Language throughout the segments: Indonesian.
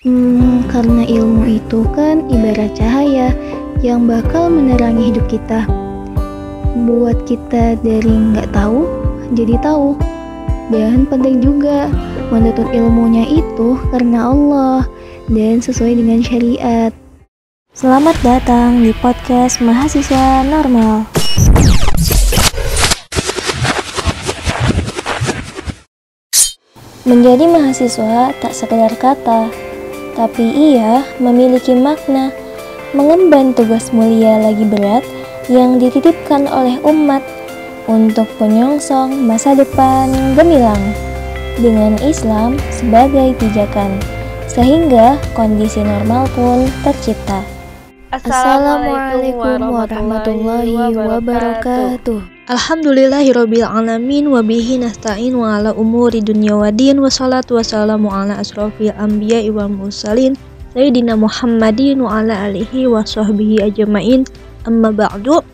Hmm, karena ilmu itu kan ibarat cahaya yang bakal menerangi hidup kita. Buat kita dari nggak tahu, jadi tahu. Dan penting juga, menuntut ilmunya itu karena Allah dan sesuai dengan syariat. Selamat datang di podcast Mahasiswa Normal. Menjadi mahasiswa tak sekedar kata, tapi ia memiliki makna mengemban tugas mulia lagi berat yang dititipkan oleh umat untuk penyongsong masa depan gemilang dengan Islam sebagai pijakan, sehingga kondisi normal pun tercipta. Assalamualaikum warahmatullahi wabarakatuh. Alhamdulillahirabbil alamin wa bihi nasta'in wa ala umuri dunya waddin wa salatu wassalamu ala asrofil anbiya'i wal mursalin sayyidina Muhammadin wa ala alihi wa sahbihi ajmain amma ba'du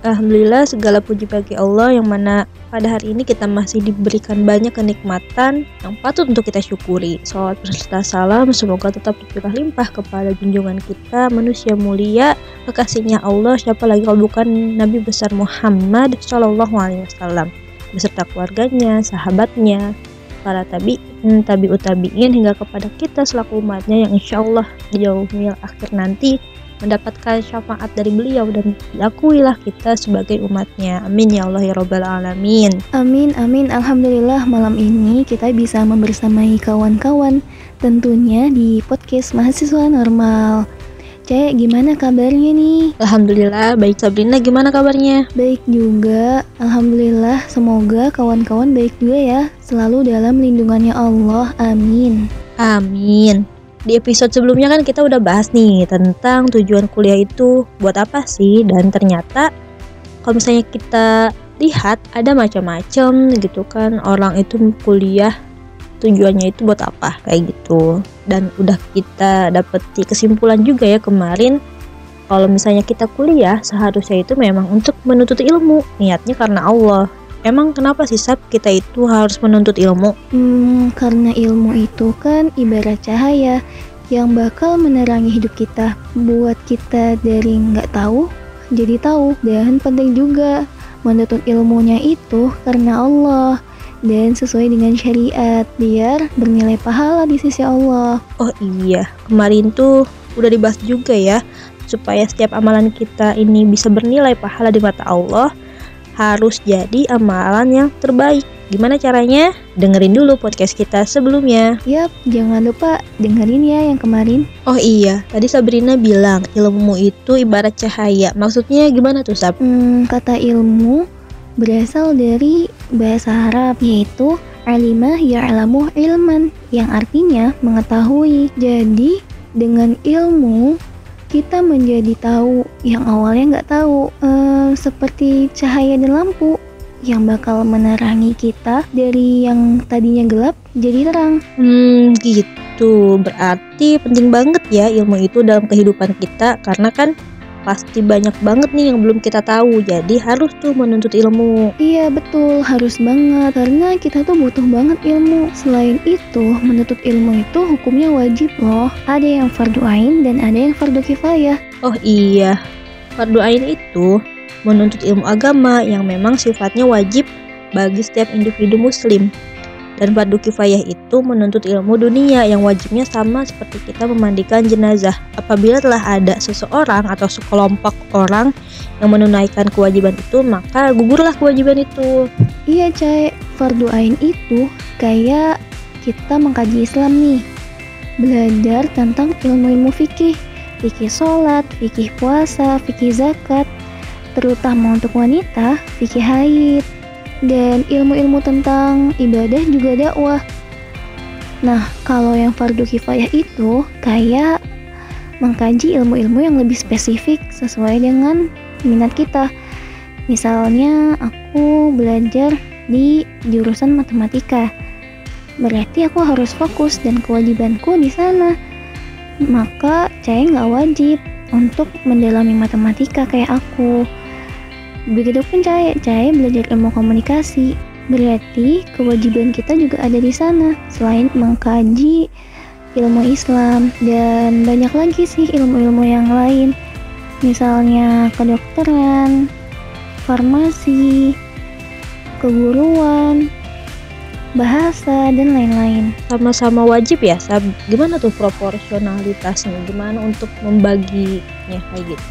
Alhamdulillah segala puji bagi Allah yang mana pada hari ini kita masih diberikan banyak kenikmatan yang patut untuk kita syukuri. Salawat berserta salam semoga tetap tercurah limpah kepada junjungan kita manusia mulia kekasihnya Allah siapa lagi kalau bukan Nabi besar Muhammad Shallallahu Alaihi Wasallam beserta keluarganya, sahabatnya, para tabi, tabi utabiin hingga kepada kita selaku umatnya yang insya Allah di akhir nanti mendapatkan syafaat dari beliau dan diakuilah kita sebagai umatnya. Amin ya Allah ya Robbal Alamin. Amin, amin. Alhamdulillah malam ini kita bisa membersamai kawan-kawan tentunya di podcast Mahasiswa Normal. Cek, gimana kabarnya nih? Alhamdulillah, baik Sabrina gimana kabarnya? Baik juga, Alhamdulillah semoga kawan-kawan baik juga ya Selalu dalam lindungannya Allah, amin Amin di episode sebelumnya kan kita udah bahas nih tentang tujuan kuliah itu buat apa sih? Dan ternyata kalau misalnya kita lihat ada macam-macam gitu kan orang itu kuliah tujuannya itu buat apa? Kayak gitu. Dan udah kita dapeti kesimpulan juga ya kemarin kalau misalnya kita kuliah seharusnya itu memang untuk menuntut ilmu niatnya karena Allah Emang kenapa sih Sab kita itu harus menuntut ilmu? Hmm, karena ilmu itu kan ibarat cahaya yang bakal menerangi hidup kita. Buat kita dari nggak tahu, jadi tahu. Dan penting juga menuntut ilmunya itu karena Allah dan sesuai dengan syariat biar bernilai pahala di sisi Allah. Oh iya, kemarin tuh udah dibahas juga ya supaya setiap amalan kita ini bisa bernilai pahala di mata Allah harus jadi amalan yang terbaik. Gimana caranya? Dengerin dulu podcast kita sebelumnya. Yap, jangan lupa dengerin ya yang kemarin. Oh iya, tadi Sabrina bilang ilmu itu ibarat cahaya. Maksudnya gimana tuh Sab? Hmm, kata ilmu berasal dari bahasa Arab yaitu alimah ya'lamu ilman yang artinya mengetahui. Jadi dengan ilmu kita menjadi tahu yang awalnya nggak tahu ehm, seperti cahaya dan lampu yang bakal menerangi kita dari yang tadinya gelap jadi terang. Hmm, gitu. Berarti penting banget ya ilmu itu dalam kehidupan kita karena kan pasti banyak banget nih yang belum kita tahu jadi harus tuh menuntut ilmu. Iya betul harus banget karena kita tuh butuh banget ilmu. Selain itu menuntut ilmu itu hukumnya wajib loh. Ada yang fardu ain dan ada yang fardu kifayah. Oh iya fardu ain itu menuntut ilmu agama yang memang sifatnya wajib bagi setiap individu muslim dan fardu kifayah itu menuntut ilmu dunia yang wajibnya sama seperti kita memandikan jenazah. Apabila telah ada seseorang atau sekelompok orang yang menunaikan kewajiban itu, maka gugurlah kewajiban itu. Iya, Cai. Fardu ain itu kayak kita mengkaji Islam nih. Belajar tentang ilmu-ilmu fikih, fikih sholat, fikih puasa, fikih zakat, terutama untuk wanita, fikih haid, dan ilmu-ilmu tentang ibadah juga dakwah. Nah, kalau yang fardu kifayah itu kayak mengkaji ilmu-ilmu yang lebih spesifik sesuai dengan minat kita. Misalnya aku belajar di jurusan matematika. Berarti aku harus fokus dan kewajibanku di sana. Maka saya nggak wajib untuk mendalami matematika kayak aku. Begitupun Cahaya, Cahaya belajar ilmu komunikasi. Berarti kewajiban kita juga ada di sana. Selain mengkaji ilmu Islam dan banyak lagi sih ilmu-ilmu yang lain misalnya kedokteran, farmasi, keguruan, bahasa dan lain-lain. Sama-sama wajib ya, Sab. Gimana tuh proporsionalitasnya? Gimana untuk membaginya kayak gitu?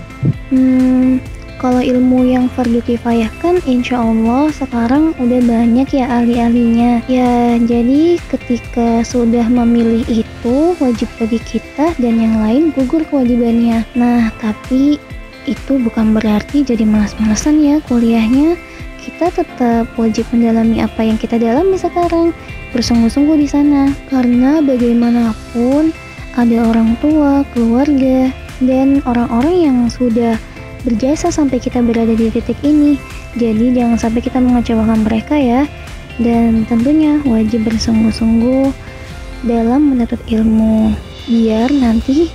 Hmm, kalau ilmu yang fardu kifayah kan insya Allah sekarang udah banyak ya ahli-ahlinya. Ya, jadi ketika sudah memilih itu wajib bagi kita dan yang lain gugur kewajibannya. Nah, tapi itu bukan berarti jadi malas-malasan ya kuliahnya kita tetap wajib mendalami apa yang kita dalami sekarang, bersungguh-sungguh di sana. Karena bagaimanapun ada orang tua, keluarga, dan orang-orang yang sudah berjasa sampai kita berada di titik ini. Jadi jangan sampai kita mengecewakan mereka ya. Dan tentunya wajib bersungguh-sungguh dalam menuntut ilmu biar nanti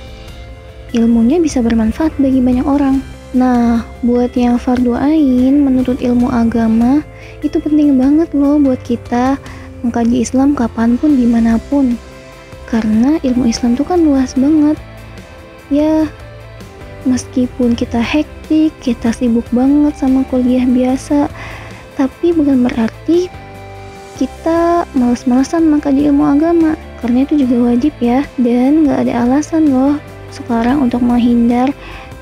ilmunya bisa bermanfaat bagi banyak orang. Nah, buat yang fardu ain menuntut ilmu agama itu penting banget loh buat kita mengkaji Islam kapan pun di mana pun. Karena ilmu Islam itu kan luas banget. Ya, meskipun kita hektik, kita sibuk banget sama kuliah biasa, tapi bukan berarti kita males-malesan mengkaji ilmu agama karena itu juga wajib ya dan nggak ada alasan loh sekarang untuk menghindar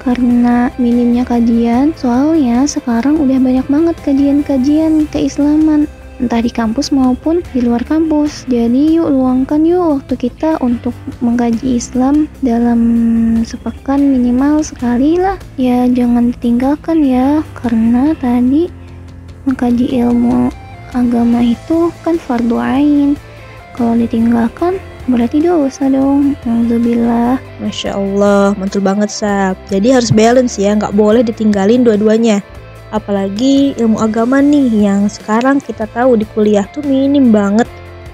karena minimnya kajian soalnya sekarang udah banyak banget kajian-kajian keislaman entah di kampus maupun di luar kampus. Jadi yuk luangkan yuk waktu kita untuk mengkaji Islam dalam sepekan minimal sekali lah. Ya jangan ditinggalkan ya karena tadi mengkaji ilmu agama itu kan fardu ain. Kalau ditinggalkan berarti dosa dong. Alhamdulillah Masya Allah mantul banget Sab. Jadi harus balance ya nggak boleh ditinggalin dua-duanya apalagi ilmu agama nih yang sekarang kita tahu di kuliah tuh minim banget.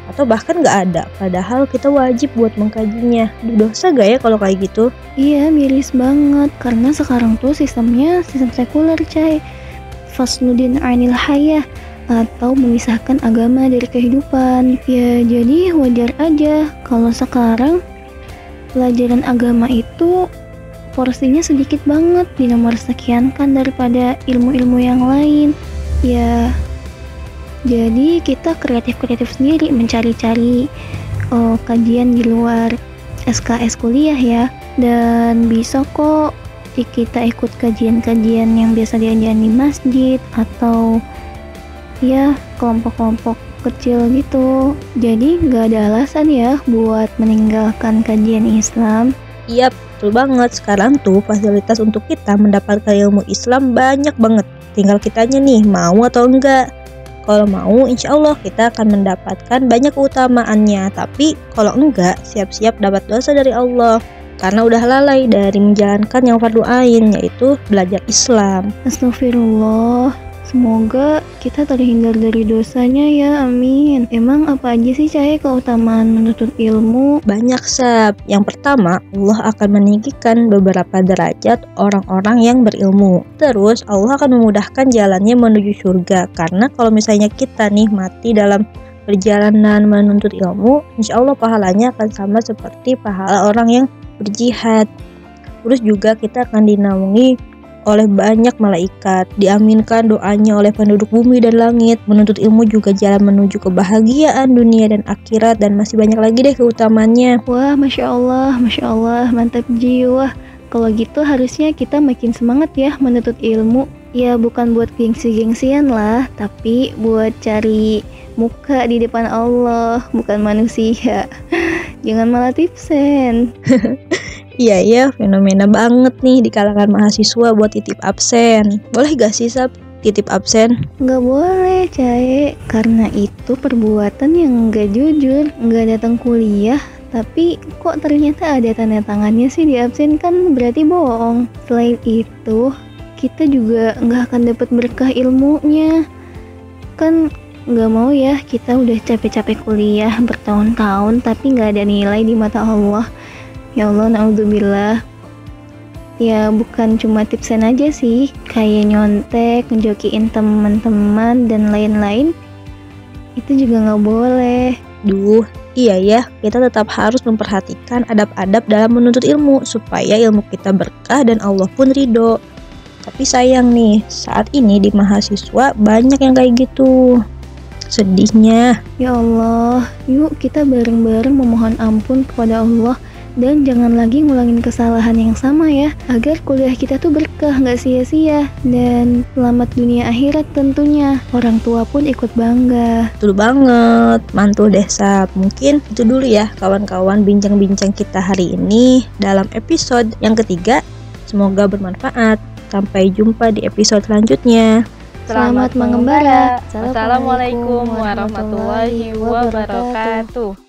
Atau bahkan nggak ada. Padahal kita wajib buat mengkajinya. Dosa gak ya kalau kayak gitu? Iya miris banget. Karena sekarang tuh sistemnya sistem sekuler cai Fasludin Ainil Hayah. Atau memisahkan agama dari kehidupan. Ya, jadi wajar aja. Kalau sekarang pelajaran agama itu porsinya sedikit banget di nomor sekian kan daripada ilmu-ilmu yang lain. Ya, jadi kita kreatif-kreatif sendiri mencari-cari oh, kajian di luar SKS kuliah ya. Dan bisa kok kita ikut kajian-kajian yang biasa diajarin di masjid atau ya kelompok-kelompok kecil gitu jadi nggak ada alasan ya buat meninggalkan kajian Islam iya betul banget. Sekarang tuh fasilitas untuk kita mendapatkan ilmu Islam banyak banget. Tinggal kitanya nih mau atau enggak? Kalau mau insya Allah kita akan mendapatkan banyak keutamaannya. Tapi kalau enggak siap-siap dapat dosa dari Allah. Karena udah lalai dari menjalankan yang fardu ain yaitu belajar Islam. Astagfirullah, Semoga kita terhindar dari dosanya ya, amin. Emang apa aja sih cahaya keutamaan menuntut ilmu? Banyak sab. Yang pertama, Allah akan meninggikan beberapa derajat orang-orang yang berilmu. Terus Allah akan memudahkan jalannya menuju surga. Karena kalau misalnya kita nih mati dalam perjalanan menuntut ilmu, insya Allah pahalanya akan sama seperti pahala orang yang berjihad. Terus juga kita akan dinaungi oleh banyak malaikat, diaminkan doanya oleh penduduk bumi dan langit, menuntut ilmu juga jalan menuju kebahagiaan dunia dan akhirat dan masih banyak lagi deh keutamannya. Wah, masya Allah, masya Allah, mantap jiwa. Kalau gitu harusnya kita makin semangat ya menuntut ilmu. Ya bukan buat gengsi-gengsian lah, tapi buat cari muka di depan Allah, bukan manusia. Jangan malah tipsen. Iya iya fenomena banget nih di kalangan mahasiswa buat titip absen. Boleh gak sih Sab titip absen? Gak boleh Cai, karena itu perbuatan yang gak jujur, gak datang kuliah, tapi kok ternyata ada tanda tangannya sih di absen kan berarti bohong. Selain itu, kita juga nggak akan dapat berkah ilmunya. Kan nggak mau ya kita udah capek-capek kuliah bertahun-tahun tapi nggak ada nilai di mata Allah ya Allah naudzubillah. Ya bukan cuma tipsen aja sih. Kayak nyontek ngejokiin teman-teman dan lain-lain. Itu juga nggak boleh. Duh Iya ya, kita tetap harus memperhatikan adab-adab dalam menuntut ilmu. Supaya ilmu kita berkah dan Allah pun ridho. Tapi sayang nih, saat ini di mahasiswa banyak yang kayak gitu. Sedihnya. Ya Allah, yuk kita bareng-bareng memohon ampun kepada Allah dan jangan lagi ngulangin kesalahan yang sama ya agar kuliah kita tuh berkah nggak sia-sia. Dan selamat dunia akhirat tentunya. Orang tua pun ikut bangga. Betul banget. Mantul desa mungkin itu dulu ya kawan-kawan bincang-bincang kita hari ini dalam episode yang ketiga. Semoga bermanfaat. Sampai jumpa di episode selanjutnya. Selamat, Selamat mengembara. Assalamualaikum warahmatullahi wabarakatuh.